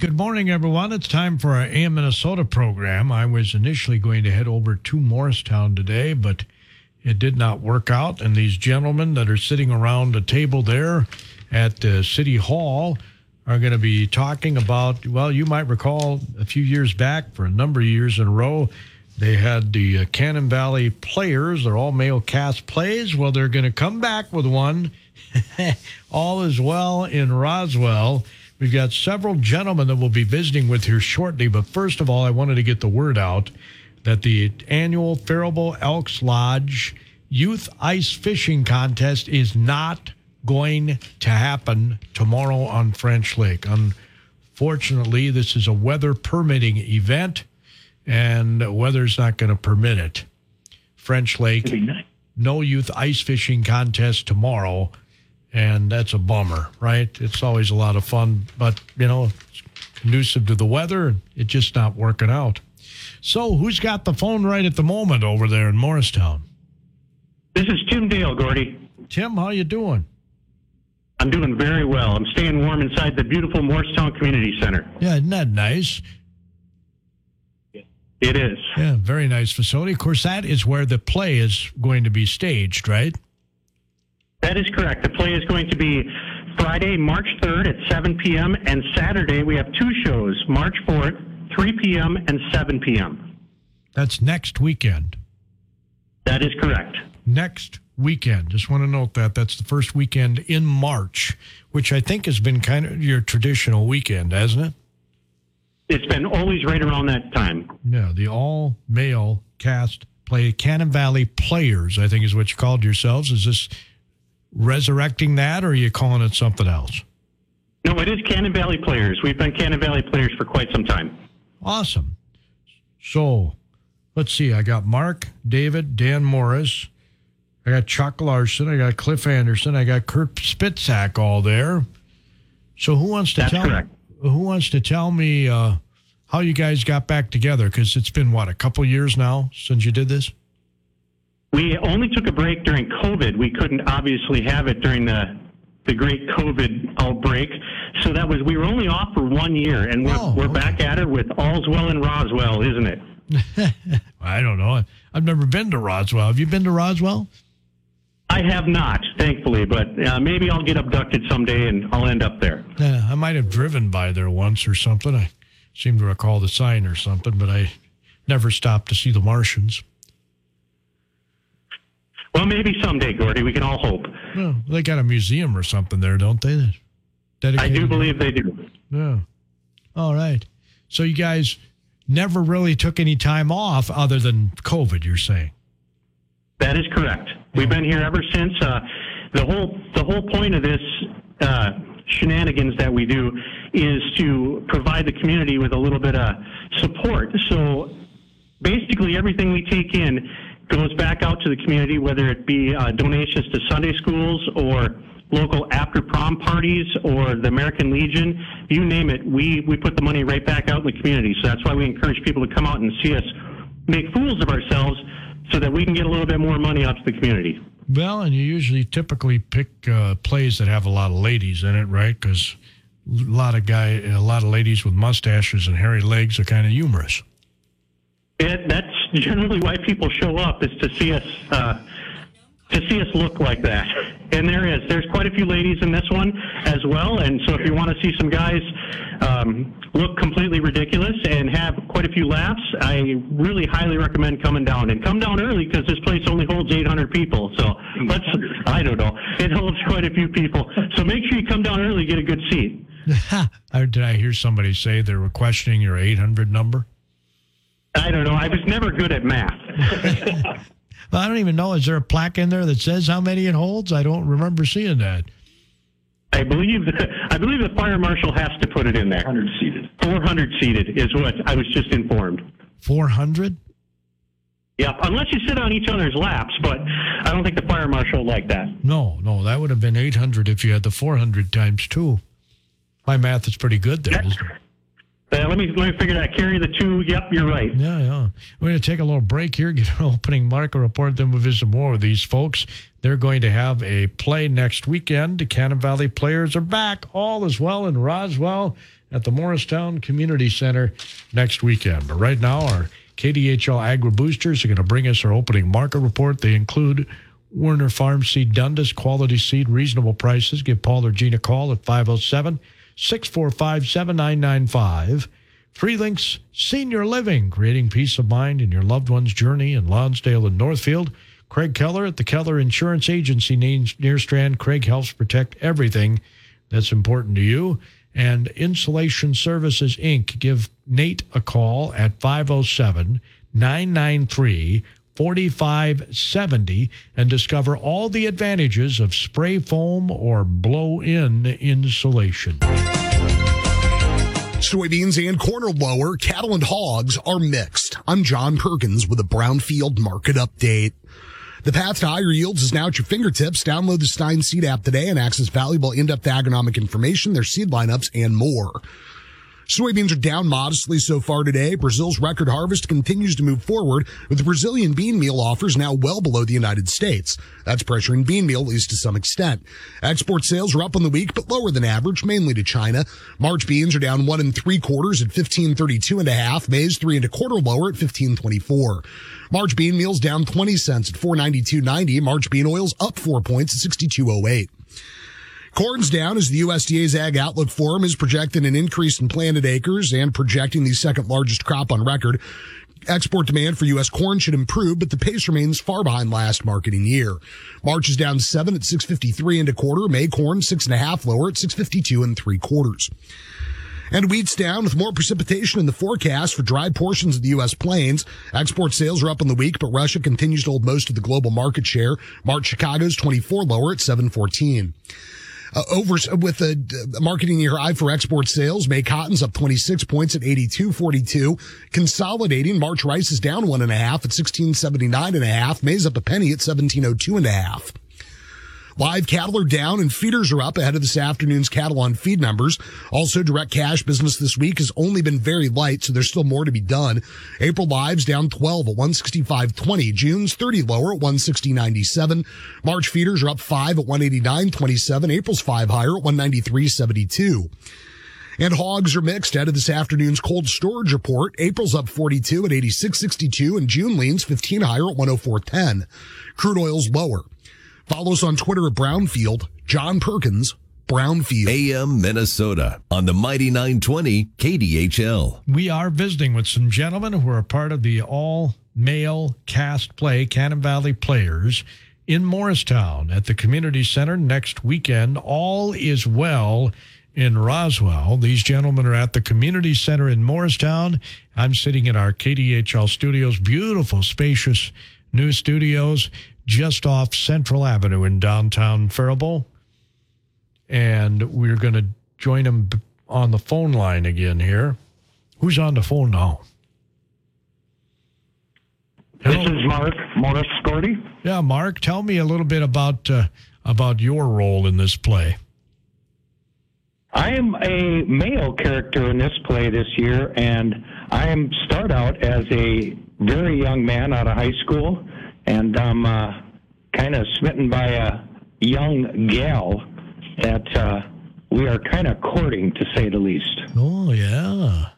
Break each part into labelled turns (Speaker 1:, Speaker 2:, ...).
Speaker 1: Good morning, everyone. It's time for our AM Minnesota program. I was initially going to head over to Morristown today, but it did not work out. And these gentlemen that are sitting around the table there at uh, City Hall are going to be talking about, well, you might recall a few years back, for a number of years in a row, they had the uh, Cannon Valley players. They're all male cast plays. Well, they're going to come back with one. all is well in Roswell. We've got several gentlemen that we'll be visiting with here shortly. But first of all, I wanted to get the word out that the annual Faribault Elks Lodge Youth Ice Fishing Contest is not going to happen tomorrow on French Lake. Unfortunately, this is a weather permitting event, and weather's not going to permit it. French Lake, no youth ice fishing contest tomorrow and that's a bummer, right? It's always a lot of fun, but you know, it's conducive to the weather. It's just not working out. So, who's got the phone right at the moment over there in Morristown?
Speaker 2: This is Tim Dale, Gordy.
Speaker 1: Tim, how you doing?
Speaker 2: I'm doing very well. I'm staying warm inside the beautiful Morristown Community Center.
Speaker 1: Yeah, isn't that nice?
Speaker 2: It is.
Speaker 1: Yeah, very nice facility. Of course, that is where the play is going to be staged, right?
Speaker 2: That is correct. The play is going to be Friday, March 3rd at 7 p.m. and Saturday we have two shows, March 4th, 3 p.m. and 7 p.m.
Speaker 1: That's next weekend.
Speaker 2: That is correct.
Speaker 1: Next weekend. Just want to note that that's the first weekend in March, which I think has been kind of your traditional weekend, hasn't it?
Speaker 2: It's been always right around that time.
Speaker 1: Yeah, the all male cast play Cannon Valley Players, I think is what you called yourselves. Is this resurrecting that, or are you calling it something else?
Speaker 2: No, it is Cannon Valley Players. We've been Cannon Valley Players for quite some time.
Speaker 1: Awesome. So let's see. I got Mark, David, Dan Morris. I got Chuck Larson. I got Cliff Anderson. I got Kurt Spitzak all there. So who wants to
Speaker 2: That's
Speaker 1: tell?
Speaker 2: correct.
Speaker 1: Who wants to tell me uh, how you guys got back together? Because it's been what a couple years now since you did this.
Speaker 2: We only took a break during COVID. We couldn't obviously have it during the the great COVID outbreak. So that was we were only off for one year, and we're
Speaker 1: Oh,
Speaker 2: we're
Speaker 1: okay.
Speaker 2: back at it with all's well in Roswell, isn't it?
Speaker 1: I don't know. I've never been to Roswell. Have you been to Roswell?
Speaker 2: I have not, thankfully, but uh, maybe I'll get abducted someday and I'll end up there.
Speaker 1: Yeah, I might have driven by there once or something. I seem to recall the sign or something, but I never stopped to see the Martians.
Speaker 2: Well, maybe someday, Gordy. We can all hope.
Speaker 1: Well, they got a museum or something there, don't they? That's
Speaker 2: I do believe they do.
Speaker 1: Yeah. All right. So you guys never really took any time off other than COVID, you're saying?
Speaker 2: That is correct. We've been here ever since. Uh, the whole the whole point of this uh, shenanigans that we do is to provide the community with a little bit of support. So basically, everything we take in goes back out to the community, whether it be uh, donations to Sunday schools or local after prom parties or the American Legion, you name it. We we put the money right back out in the community. So that's why we encourage people to come out and see us make fools of ourselves so that we can get a little bit more money out to the community.
Speaker 1: Well, and you usually typically pick uh, plays that have a lot of ladies in it, right? Because a lot of guy, a lot of ladies with mustaches and hairy legs are kind of humorous.
Speaker 2: It, that's generally why people show up is to see us uh, to see us look like that. And there is there's quite a few ladies in this one as well. And so if you want to see some guys um, look completely ridiculous and have quite a few laughs, I really highly recommend coming down and come down early because this place only holds 800 people. So let's I don't know it holds quite a few people. So make sure you come down early, get a good seat.
Speaker 1: Did I hear somebody say they were questioning your 800 number?
Speaker 2: I don't know. I was never good at math.
Speaker 1: Well, I don't even know. Is there a plaque in there that says how many it holds? I don't remember seeing that.
Speaker 2: I believe I believe the fire marshal has to put it in there.
Speaker 3: 400 seated.
Speaker 2: 400 seated is what I was just informed.
Speaker 1: 400?
Speaker 2: Yep, unless you sit on each other's laps, but I don't think the fire marshal would like that.
Speaker 1: No, no, that would have been 800 if you had the 400 times two. My math is pretty good there, isn't it?
Speaker 2: Uh, let me let me figure that. Carry the two. Yep, you're right.
Speaker 1: Yeah, yeah. We're going to take a little break here, get an opening market report, then we'll visit more of these folks. They're going to have a play next weekend. The Cannon Valley players are back. All is well in Roswell at the Morristown Community Center next weekend. But right now, our KDHL Agri Boosters are going to bring us our opening market report. They include Werner Farm Seed Dundas, quality seed, reasonable prices. Give Paul or Gina a call at 507 645 7995. Three Links Senior Living, creating peace of mind in your loved one's journey in Lonsdale and Northfield. Craig Keller at the Keller Insurance Agency Nerstrand. Craig helps protect everything that's important to you and Insulation Services Inc. Give Nate a call at 507 993 4570 and discover all the advantages of spray foam or blow in insulation.
Speaker 4: Soybeans and corn are lower. Cattle and hogs are mixed. I'm John Perkins with a Brownfield market update. The path to higher yields is now at your fingertips. Download the Stine Seed app today and access valuable in-depth agronomic information, their seed lineups, and more. Soybeans are down modestly so far today. Brazil's record harvest continues to move forward with the Brazilian bean meal offers now well below the United States. That's pressuring bean meal at least to some extent. Export sales are up on the week, but lower than average, mainly to China. March beans are down one and three quarters at 1532 and a half. May's three and a quarter lower at 1524. March bean meals down 20 cents at 492.90. March bean oils up four points at 62.08. Corn's down as the USDA's Ag Outlook Forum is projecting an increase in planted acres and projecting the second largest crop on record. Export demand for U.S. corn should improve, but the pace remains far behind last marketing year. March is down seven at 653 and a quarter. May corn six and a half lower at 652 and three quarters. And wheat's down with more precipitation in the forecast for dry portions of the U.S. plains. Export sales are up in the week, but Russia continues to hold most of the global market share. March Chicago's 24 lower at 714. Uh, over with a marketing year high for export sales. May cotton's up 26 points at 82.42. Consolidating March rice is down one and a half at 16.79 and a half. May's up a penny at 17.02 and a half. Live cattle are down and feeders are up ahead of this afternoon's cattle on feed numbers. Also, direct cash business this week has only been very light, so there's still more to be done. April lives down 12 at 165.20. June's 30 lower at 160.97. March feeders are up 5 at 189.27. April's 5 higher at 193.72. And hogs are mixed out of this afternoon's cold storage report. April's up 42 at 86.62 and June leans 15 higher at 104.10. Crude oil's lower. Follow us on Twitter at Brownfield. John Perkins, Brownfield.
Speaker 5: AM Minnesota on the Mighty 920 KDHL.
Speaker 1: We are visiting with some gentlemen who are part of the all male cast play Cannon Valley Players in Morristown at the Community Center next weekend. All is well in Roswell. These gentlemen are at the Community Center in Morristown. I'm sitting in our KDHL studios, beautiful, spacious new studios just off Central Avenue in downtown Faribault. And we're going to join him on the phone line again here. Who's on the phone now?
Speaker 6: Hello? This is Mark Morris Gordy.
Speaker 1: Yeah, Mark, tell me a little bit about uh, about your role in this play.
Speaker 6: I am a male character in this play this year, and I am start out as a very young man out of high school and I'm uh, kind of smitten by a young gal that uh, we are kind of courting, to say the least.
Speaker 1: Oh yeah.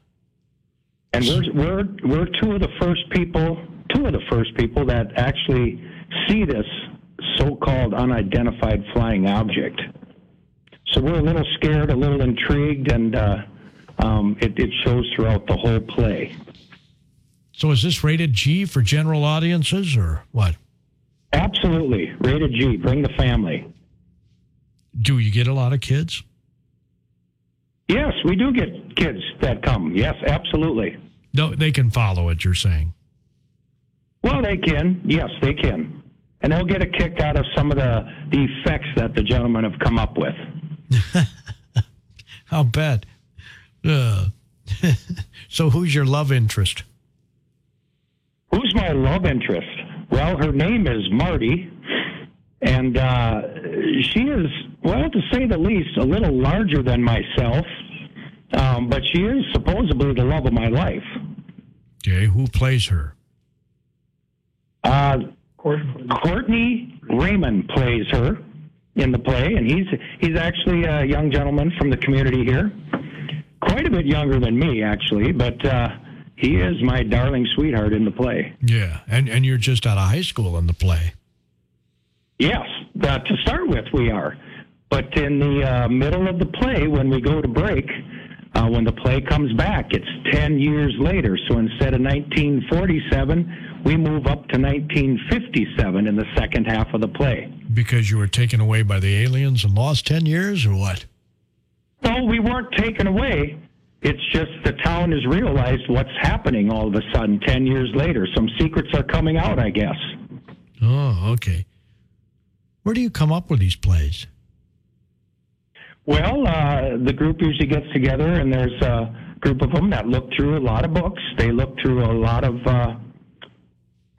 Speaker 6: And we're we're we're two of the first people, two of the first people that actually see this so-called unidentified flying object. So we're a little scared, a little intrigued, and uh, um, it, it shows throughout the whole play.
Speaker 1: So is this rated G for general audiences or what?
Speaker 6: Absolutely. Rated G. Bring the family.
Speaker 1: Do you get a lot of kids?
Speaker 6: Yes, we do get kids that come. Yes, absolutely.
Speaker 1: No, they can follow it, you're saying.
Speaker 6: Well, they can. Yes, they can. And they'll get a kick out of some of the, the effects that the gentlemen have come up with.
Speaker 1: I'll bet. Uh, so, who's your love interest?
Speaker 6: Who's my love interest? Well, her name is Marty, and uh, she is, well, to say the least, a little larger than myself, um, but she is supposedly the love of my life.
Speaker 1: Okay, who plays her?
Speaker 6: Uh, Courtney Raymond plays her in the play, and he's he's actually a young gentleman from the community here, quite a bit younger than me actually, but uh, he is my darling sweetheart in the play.
Speaker 1: Yeah, and and you're just out of high school in the play.
Speaker 6: Yes, uh, to start with, we are, but in the uh, middle of the play, when we go to break. Uh, when the play comes back, it's 10 years later. So instead of 1947, we move up to 1957 in the second half of the play.
Speaker 1: Because you were taken away by the aliens and lost 10 years, or what?
Speaker 6: No, we weren't taken away. It's just the town has realized what's happening all of a sudden 10 years later. Some secrets are coming out, I guess.
Speaker 1: Oh, okay. Where do you come up with these plays?
Speaker 6: Well, uh, the group usually gets together, and there's a group of them that look through a lot of books. They look through a lot of uh,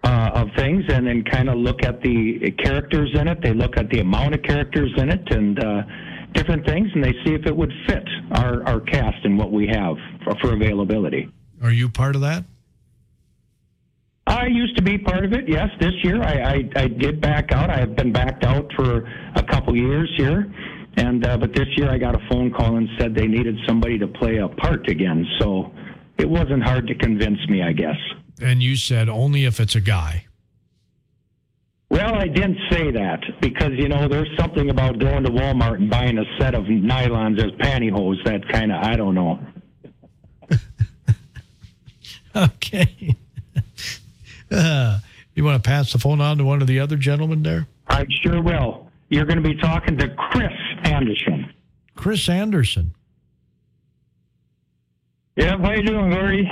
Speaker 6: uh, of things, and then kind of look at the characters in it. They look at the amount of characters in it, and uh, different things, and they see if it would fit our our cast and what we have for, for availability.
Speaker 1: Are you part of that?
Speaker 6: I used to be part of it. Yes, this year I, I, I did back out. I have been backed out for a couple years here, and uh, but this year I got a phone call and said they needed somebody to play a part again. So it wasn't hard to convince me, I guess.
Speaker 1: And you said only if it's a guy.
Speaker 6: Well, I didn't say that because you know there's something about going to Walmart and buying a set of nylons as pantyhose that kind of I don't know.
Speaker 1: Okay. Uh, you want to pass the phone on to one of the other gentlemen there?
Speaker 6: I sure will. You're going to be talking to Chris Anderson.
Speaker 1: Chris Anderson.
Speaker 6: Yeah, how you doing, Gordy?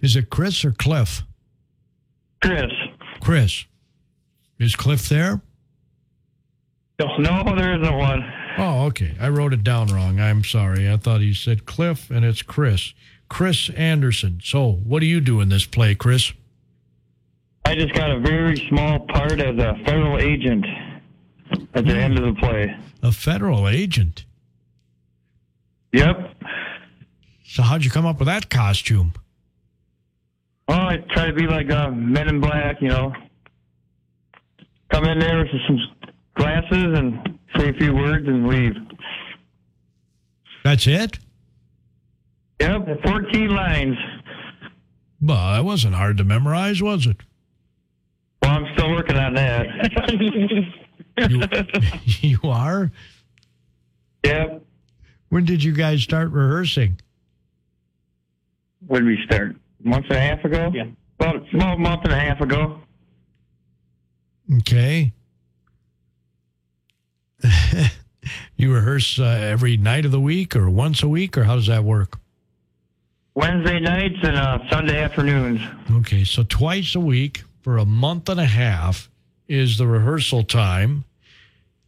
Speaker 1: Is it Chris or Cliff?
Speaker 6: Chris.
Speaker 1: Chris. Is Cliff there?
Speaker 6: No, there isn't one.
Speaker 1: Oh, okay. I wrote it down wrong. I'm sorry. I thought he said Cliff and it's Chris. Chris Anderson. So, what do you do in this play, Chris?
Speaker 3: I just got a very small part as a federal agent at the end of the play.
Speaker 1: A federal agent.
Speaker 3: Yep.
Speaker 1: So, how'd you come up with that costume?
Speaker 3: Well, I try to be like uh, Men in Black, you know. Come in there with some glasses and say a few words and leave.
Speaker 1: That's it?
Speaker 3: Yep, 14 lines.
Speaker 1: Well, that wasn't hard to memorize, was it?
Speaker 3: Well, I'm still working on that.
Speaker 1: You, you are?
Speaker 3: yep.
Speaker 1: When did you guys start rehearsing?
Speaker 3: When did we start? A month and a half ago? Yeah. About, about a month and a half ago.
Speaker 1: Okay. you rehearse uh, every night of the week or once a week, or how does that work?
Speaker 3: Wednesday nights and uh, Sunday afternoons.
Speaker 1: Okay, so twice a week for a month and a half is the rehearsal time.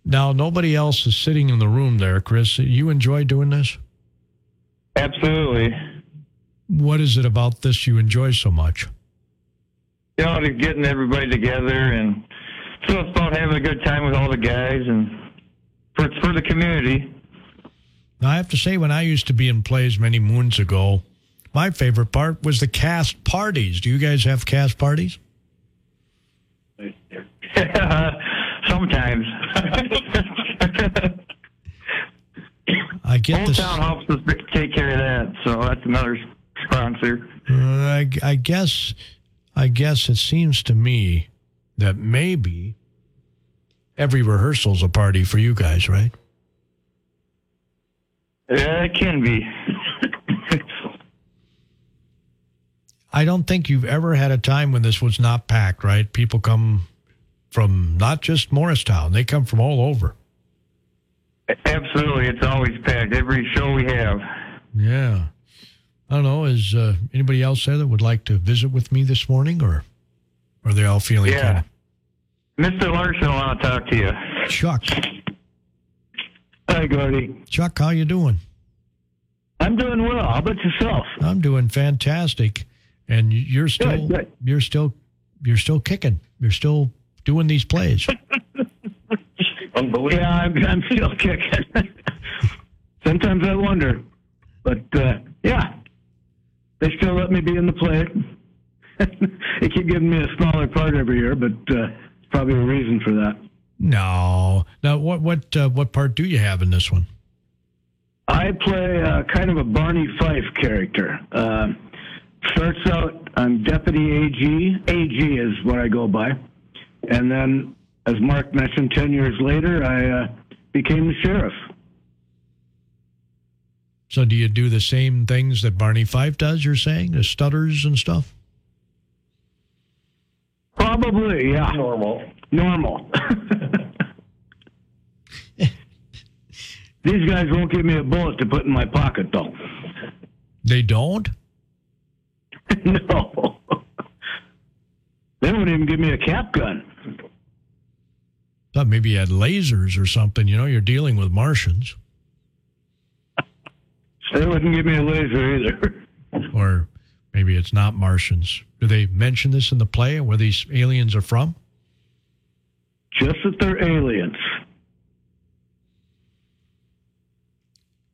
Speaker 1: Now, nobody else is sitting in the room there, Chris. You enjoy doing this?
Speaker 3: Absolutely.
Speaker 1: What is it about this you enjoy so much?
Speaker 3: You know, just getting everybody together and so it's about having a good time with all the guys and for for the community.
Speaker 1: Now, I have to say, when I used to be in plays many moons ago, my favorite part was the cast parties. Do you guys have cast parties?
Speaker 3: Sometimes.
Speaker 1: I get this.
Speaker 3: Town helps us take care of that, so that's another sponsor.
Speaker 1: Uh, I, I guess, I guess it seems to me that maybe every rehearsal's a party for you guys, right?
Speaker 3: Yeah, it can be.
Speaker 1: I don't think you've ever had a time when this was not packed, right? People come from not just Morristown; they come from all over.
Speaker 3: Absolutely, it's always packed. Every show we have.
Speaker 1: Yeah. I don't know. Is uh, anybody else there that would like to visit with me this morning, or are they all feeling
Speaker 3: Yeah.
Speaker 1: kind
Speaker 3: Mr. Larson, I want to talk to you.
Speaker 1: Chuck?
Speaker 7: Hi, Gordy.
Speaker 1: Chuck, how you doing?
Speaker 7: I'm doing well. How about yourself?
Speaker 1: I'm doing fantastic. And you're still
Speaker 7: Good, good.
Speaker 1: you're still you're still kicking. You're still doing these plays.
Speaker 7: Unbelievable. Yeah, I'm, I'm still kicking. Sometimes I wonder, but uh, yeah, they still let me be in the play. they keep giving me a smaller part every year, but uh, probably a reason for that.
Speaker 1: No. Now what what uh, what part do you have in this one?
Speaker 7: I play uh, kind of a Barney Fife character. Uh, starts out, I'm Deputy AG. AG is what I go by. And then, as Mark mentioned, 10 years later, I uh, became the sheriff.
Speaker 1: So do you do the same things that Barney Fife does, you're saying? The stutters and stuff?
Speaker 7: Probably, yeah.
Speaker 3: Normal.
Speaker 7: Normal. These guys won't give me a bullet to put in my pocket, though.
Speaker 1: They don't?
Speaker 7: no. They won't even give me a cap gun.
Speaker 1: Thought maybe you had lasers or something. You know, you're dealing with Martians.
Speaker 7: They wouldn't give me a laser either.
Speaker 1: Or maybe it's not Martians. Do they mention this in the play where these aliens are from?
Speaker 7: Just that they're aliens.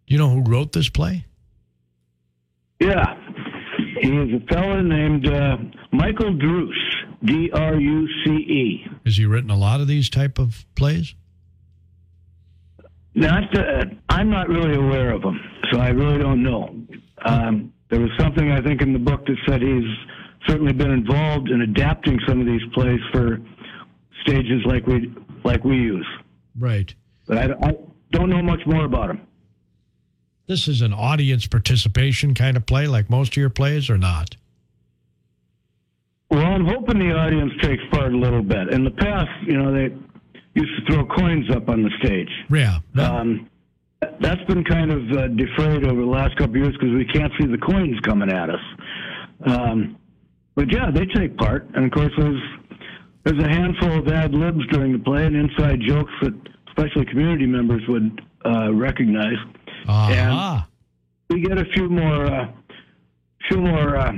Speaker 1: You know who wrote this play?
Speaker 7: Yeah. He is a fellow named uh, Michael Druce, D R U C E.
Speaker 1: Has he written a lot of these type of plays?
Speaker 7: Not, uh, I'm not really aware of them, so I really don't know. Um, there was something I think in the book that said he's certainly been involved in adapting some of these plays for stages like we like we use,
Speaker 1: Right.
Speaker 7: but I, I don't know much more about him.
Speaker 1: This is an audience participation kind of play, like most of your plays, or not?
Speaker 7: Well, I'm hoping the audience takes part a little bit. In the past, you know, they used to throw coins up on the stage.
Speaker 1: Yeah. No.
Speaker 7: Um, that's been kind of uh, defrayed over the last couple years because we can't see the coins coming at us. Um, but yeah, they take part, and of course, there's there's a handful of ad libs during the play and inside jokes that especially community members would uh, recognize.
Speaker 1: Aha.
Speaker 7: We get a few more, uh, few more uh,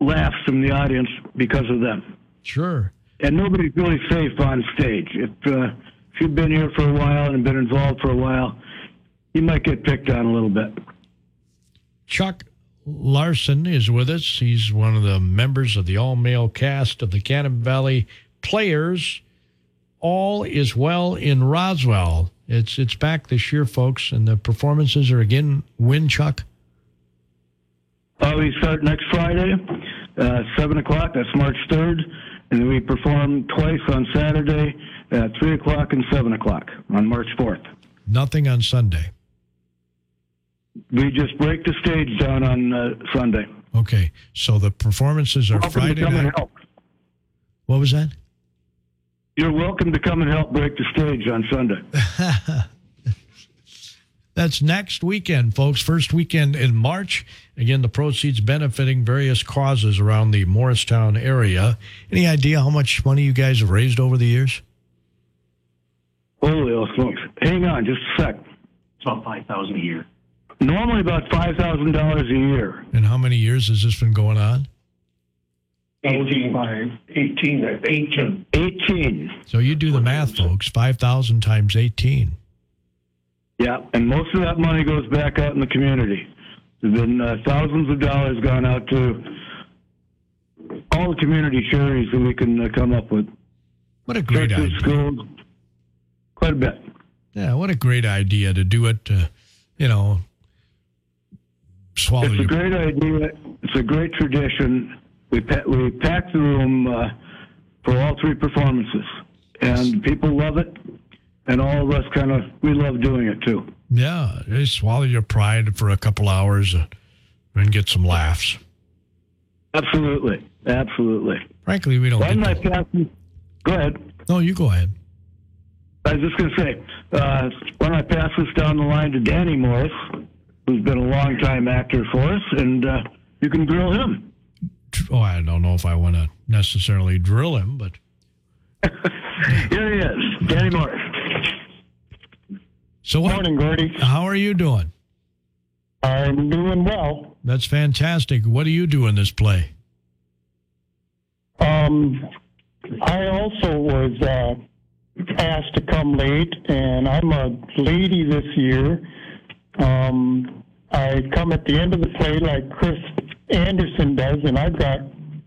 Speaker 7: laughs from the audience because of them.
Speaker 1: Sure.
Speaker 7: And nobody's really safe on stage. If uh, if you've been here for a while and been involved for a while, you might get picked on a little bit.
Speaker 1: Chuck Larson is with us. He's one of the members of the all male cast of the Cannon Valley Players. All is well in Roswell. It's it's back this year, folks, and the performances are again win Chuck.
Speaker 7: Uh, we start next Friday, uh, 7 o'clock. That's March 3rd. And then we perform twice on Saturday at 3 o'clock and 7 o'clock on March 4th.
Speaker 1: Nothing on Sunday.
Speaker 7: We just break the stage down on uh, Sunday.
Speaker 1: Okay, so the performances are
Speaker 7: Welcome to
Speaker 1: Friday night.
Speaker 7: help.
Speaker 1: What was that?
Speaker 7: You're welcome to come and help break the stage on Sunday.
Speaker 1: That's next weekend, folks. First weekend in March. Again, the proceeds benefiting various causes around the Morristown area. Any idea how much money you guys have raised over the years?
Speaker 7: Holy smokes. Hang on just a sec.
Speaker 8: It's about five thousand a year.
Speaker 7: Normally about $5,000 a year.
Speaker 1: And how many years has this been going on?
Speaker 8: 18, 18, 18.
Speaker 7: 18.
Speaker 1: So you do the math, folks. 5,000 times 18.
Speaker 7: Yeah, and most of that money goes back out in the community. There's been uh, thousands of dollars gone out to all the community charities that we can uh, come up with.
Speaker 1: What a great
Speaker 7: Churches,
Speaker 1: idea.
Speaker 7: schools, quite a bit.
Speaker 1: Yeah, what a great idea to do it, uh, you know, swallow
Speaker 7: It's a great idea. It's a great tradition. We pa- we pack the room uh, for all three performances, and people love it. And all of us kind of we love doing it too.
Speaker 1: Yeah, just swallow your pride for a couple hours uh, and get some laughs.
Speaker 7: Absolutely, absolutely.
Speaker 1: Frankly, we don't
Speaker 7: Why
Speaker 1: get.
Speaker 7: passing? Go ahead.
Speaker 1: No, you go ahead.
Speaker 7: I was just going to say, uh, why don't I pass this down the line to Danny Morris, who's been a longtime actor for us, and uh, you can grill him.
Speaker 1: Oh, I don't know if I want to necessarily drill him, but
Speaker 7: Here he is, Danny Morris.
Speaker 1: So what,
Speaker 9: Morning, Gordy.
Speaker 1: how are you doing?
Speaker 9: I'm doing well.
Speaker 1: That's fantastic. What do you do in this play?
Speaker 9: Um, I also was uh, asked to come late, and I'm a lady this year. Um, I come at the end of the play like Chris Anderson does, and I've got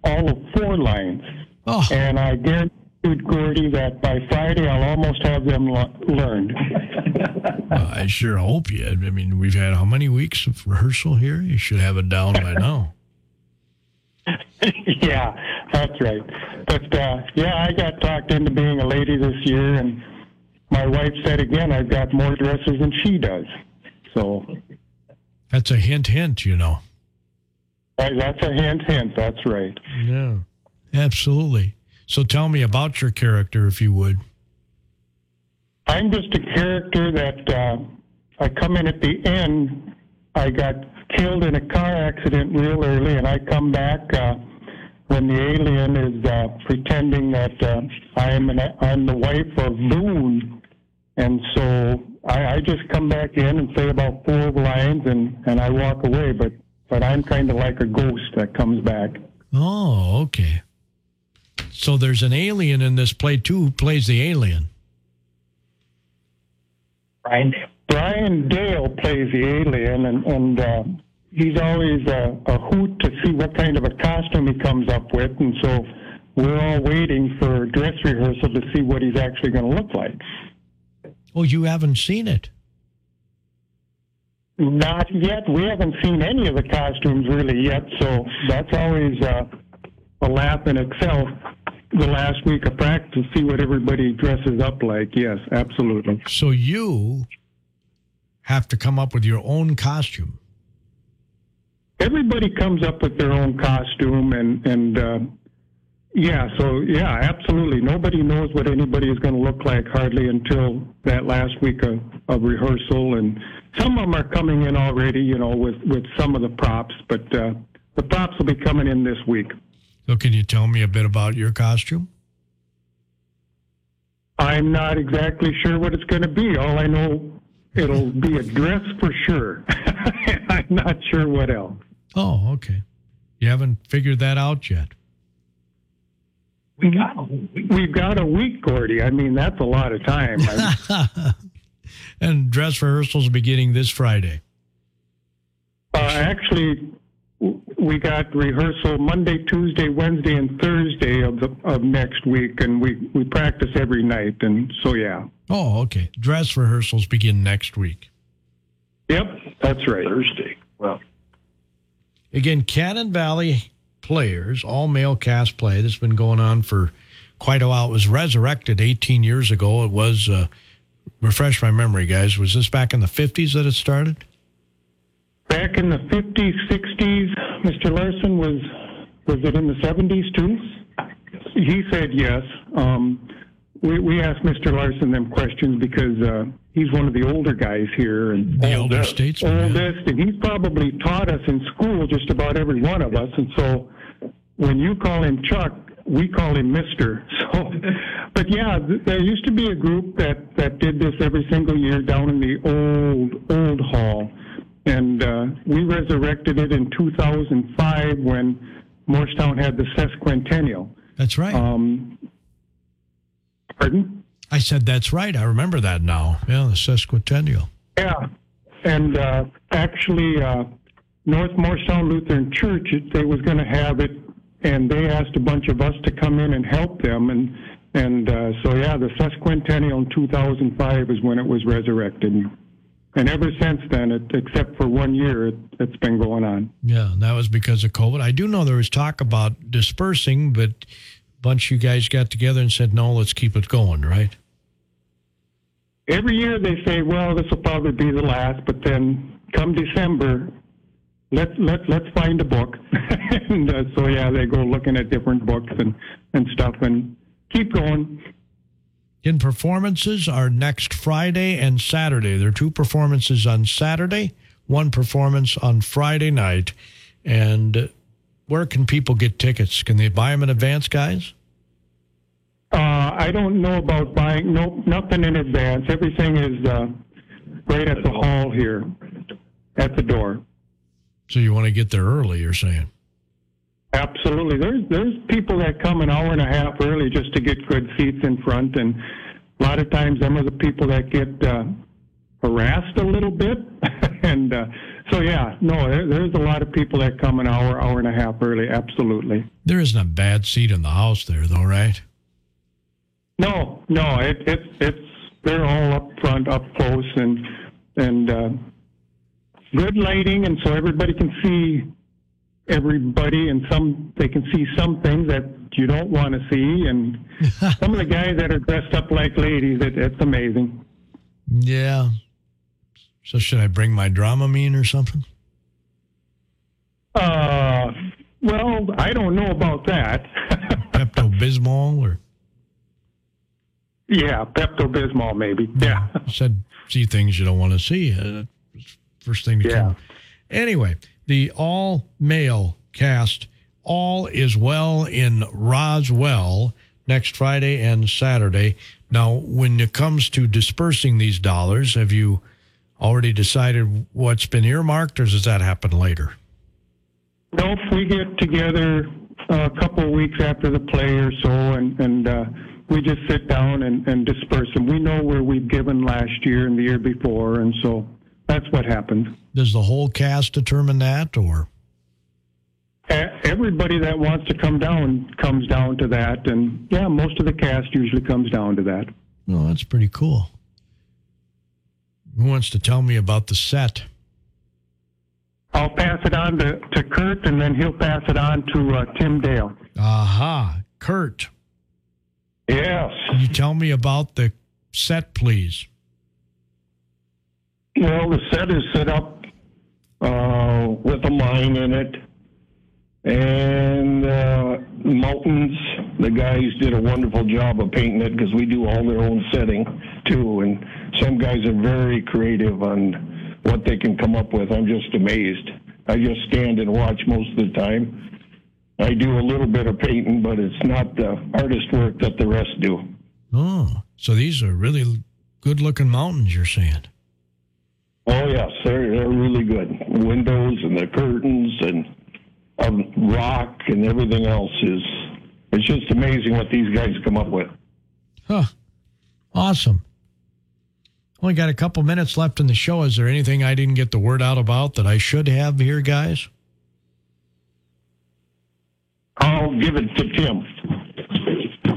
Speaker 9: all of four lines.
Speaker 1: Oh,
Speaker 9: And I guarantee Gordy, that by Friday I'll almost have them lo- learned.
Speaker 1: well, I sure hope you. I mean, we've had how many weeks of rehearsal here? You should have it down by now.
Speaker 9: yeah, that's right. But uh, yeah, I got talked into being a lady this year, and my wife said again, I've got more dresses than she does. So
Speaker 1: That's a hint, hint, you know.
Speaker 9: that's a hint, hint. That's right.
Speaker 1: Yeah, absolutely. So tell me about your character, if you would.
Speaker 9: I'm just a character that uh, I come in at the end. I got killed in a car accident real early, and I come back uh, when the alien is uh, pretending that uh, I am an, I'm the wife of Boone, and so I, I just come back in and say about four lines, and and I walk away. But but I'm kind of like a ghost that comes back.
Speaker 1: Oh, okay. So there's an alien in this play too. Who plays the alien?
Speaker 8: Brian.
Speaker 9: Brian Dale plays the alien, and, and uh, he's always a, a hoot to see what kind of a costume he comes up with. And so we're all waiting for dress rehearsal to see what he's actually going to look like.
Speaker 1: Oh, you haven't seen it.
Speaker 9: Not yet. We haven't seen any of the costumes really yet, so that's always uh, a laugh in itself. The last week of practice, to see what everybody dresses up like. Yes, absolutely.
Speaker 1: So you have to come up with your own costume.
Speaker 9: everybody comes up with their own costume and and uh, yeah so yeah absolutely nobody knows what anybody is going to look like hardly until that last week of, of rehearsal and some of them are coming in already you know with with some of the props but uh, the props will be coming in this week
Speaker 1: So can you tell me a bit about your costume?
Speaker 9: i'm not exactly sure what it's going to be all i know it'll be a dress for sure i'm not sure what else
Speaker 1: Oh, okay. You haven't figured that out yet.
Speaker 8: We got
Speaker 9: we've got a week gordy i mean that's a lot of time
Speaker 1: and dress rehearsals beginning this Friday.
Speaker 9: Uh, actually, we got rehearsal Monday, Tuesday, Wednesday, and Thursday of the of next week, and we we practice every night. And so, yeah.
Speaker 1: Oh, okay. Dress rehearsals begin next week.
Speaker 9: Yep, that's right.
Speaker 8: Thursday. Well,
Speaker 1: Again, Cannon Valley Players, all male cast play that's been going on for quite a while. It was resurrected 18 years ago. It was, uh, refresh my memory, guys, was this back in the 50s that it started?
Speaker 9: Back in the fifties, sixties, Mr. Larson was was it in the seventies too? He said yes. Um, we we asked Mr. Larson them questions because uh, he's one of the older guys here and
Speaker 1: The elder statesman. yeah.
Speaker 9: oldest, and he's probably taught us in school just about every one of us. And so, when you call him Chuck, we call him Mister. So, but yeah, th- there used to be a group that that did this every single year down in the old old hall, and uh, we resurrected it in 2005 when Morristown had the sesquicentennial.
Speaker 1: That's right.
Speaker 9: Um, pardon?
Speaker 1: I said that's right. I remember that now. Yeah, the sesquicentennial.
Speaker 9: Yeah, and uh, actually, uh, North Morristown Lutheran Church, it- they was going to have it, and they asked a bunch of us to come in and help them, and and uh, so yeah, the sesquicentennial in 2005 is when it was resurrected, and ever since then, it, except for one year, it, it's been going on.
Speaker 1: Yeah, and that was because of COVID. I do know there was talk about dispersing, but a bunch of you guys got together and said, no, let's keep it going, right?
Speaker 9: Every year they say, well, this will probably be the last, but then come December, let let let's find a book, and uh, so yeah, they go looking at different books and and stuff, and keep going.
Speaker 1: In performances are next Friday and Saturday. There are two performances on Saturday, one performance on Friday night. And where can people get tickets? Can they buy them in advance, guys?
Speaker 9: Uh, I don't know about buying no nothing in advance. Everything is uh, right at the hall here, at the door.
Speaker 1: So you want to get there early, you're saying?
Speaker 9: Absolutely. There's there's people that come an hour and a half early just to get good seats in front, and a lot of times them are the people that get uh, harassed a little bit. and uh, so yeah, no, there, there's a lot of people that come an hour, hour and a half early. Absolutely.
Speaker 1: There isn't a bad seat in the house there, though, right?
Speaker 9: No, no, it, it it's they're all up front, up close, and and uh, good lighting, and so everybody can see everybody, and some they can see some things that you don't want to see, and some of the guys that are dressed up like ladies, it, it's amazing.
Speaker 1: Yeah. So should I bring my Dramamine or something?
Speaker 9: Uh, well, I don't know about that.
Speaker 1: Pepto Bismol or
Speaker 9: yeah, Pepto Bismol maybe. Yeah.
Speaker 1: said see things you don't want to see. Uh, first thing to
Speaker 9: Yeah.
Speaker 1: come. Anyway, the all male cast all is well in Roswell next Friday and Saturday. Now, when it comes to dispersing these dollars, have you already decided what's been earmarked, or does that happen later?
Speaker 9: No, we get together a couple of weeks after the play or so, and and uh, we just sit down and, and disperse them. We know where we've given last year and the year before, and so that's what happened.
Speaker 1: Does the whole cast determine that, or
Speaker 9: Everybody that wants to come down comes down to that, and yeah, most of the cast usually comes down to that.
Speaker 1: no? That's pretty cool. Who wants to tell me about the set?
Speaker 9: I'll pass it on to, to Kurt, and then he'll pass it on to uh, Tim Dale.
Speaker 1: Aha, Kurt.
Speaker 10: Yes.
Speaker 1: Can you tell me about the set, please?
Speaker 10: Well, the set is set up uh, with a mine in it, and uh, mountains. The guys did a wonderful job of painting it because we do all their own setting too, and some guys are very creative on what they can come up with. I'm just amazed. I just stand and watch most of the time. I do a little bit of painting, but it's not the artist work that the rest do.
Speaker 1: Oh, so these are really good looking mountains, you're saying?
Speaker 10: Oh yes, they're they're really good. Windows and the curtains and um, rock and everything else is. It's just amazing what these guys come up with.
Speaker 1: Huh. Awesome. Only got a couple minutes left in the show. Is there anything I didn't get the word out about that I should have here, guys?
Speaker 10: I'll give it to Tim.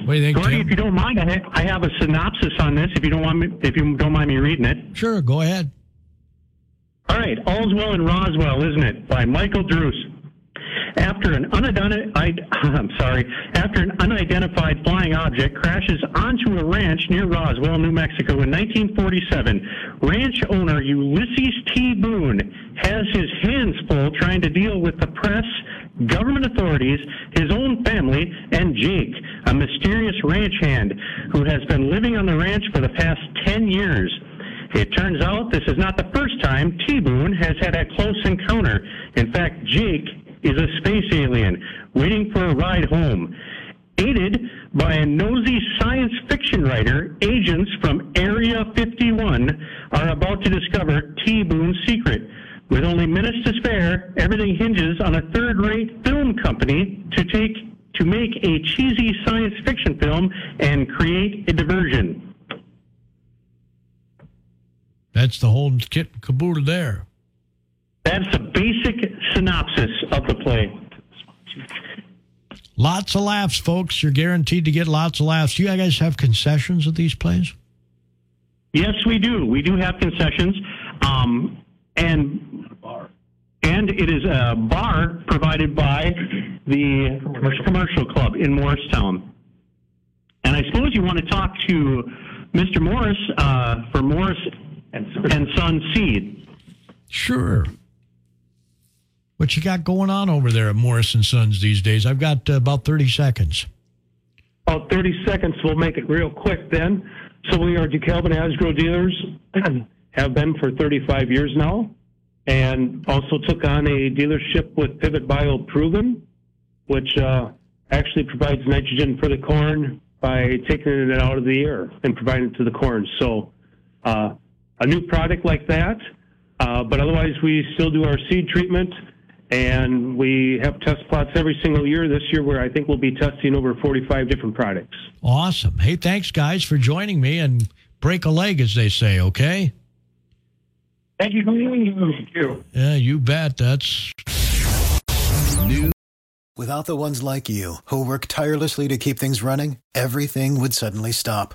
Speaker 1: What do you think,
Speaker 2: Gordy,
Speaker 1: Tim?
Speaker 2: if you don't mind, I, I have a synopsis on this. If you don't want me, if you don't mind me reading it.
Speaker 1: Sure, go ahead.
Speaker 2: All right, All's Well in Roswell, isn't it? By Michael Druce. After an sorry, after an unidentified flying object crashes onto a ranch near Roswell, New Mexico in 1947, ranch owner Ulysses T. Boone has his hands full trying to deal with the press, government authorities, his own family, and Jake, a mysterious ranch hand who has been living on the ranch for the past 10 years. It turns out this is not the first time T Boone has had a close encounter. In fact, Jake is a space alien waiting for a ride home. Aided by a nosy science fiction writer, agents from Area 51 are about to discover T Boone's secret. With only minutes to spare, everything hinges on a third-rate film company to take to make a cheesy science fiction film and create a diversion.
Speaker 1: That's the whole kit and caboodle there.
Speaker 2: That's a basic synopsis of the play.
Speaker 1: Lots of laughs, folks. You're guaranteed to get lots of laughs. Do You guys have concessions at these plays?
Speaker 2: Yes, we do. We do have concessions, um, and and it is a bar provided by the commercial, club in Morristown. And I suppose you want to talk to Mr. Morris uh, for Morris and, and Son Seed.
Speaker 1: Sure. What you got going on over there at Morris and Sons these days? I've got uh, about 30 seconds.
Speaker 11: About 30 seconds. We'll make it real quick then. So we are DeKalb and Asgrow dealers, and have been for 35 years now, and also took on a dealership with Pivot Bio Proven, which uh, actually provides nitrogen for the corn by taking it out of the air and providing it to the corn. So uh, a new product like that. Uh, but otherwise, we still do our seed treatment, and we have test plots every single year. This year, where I think we'll be testing over 45 different products.
Speaker 1: Awesome. Hey, thanks, guys, for joining me and break a leg, as they say, okay?
Speaker 8: Thank you. Thank you.
Speaker 1: Yeah, you bet. That's.
Speaker 5: New
Speaker 12: Without the ones like you, who work tirelessly to keep things running, everything would suddenly stop.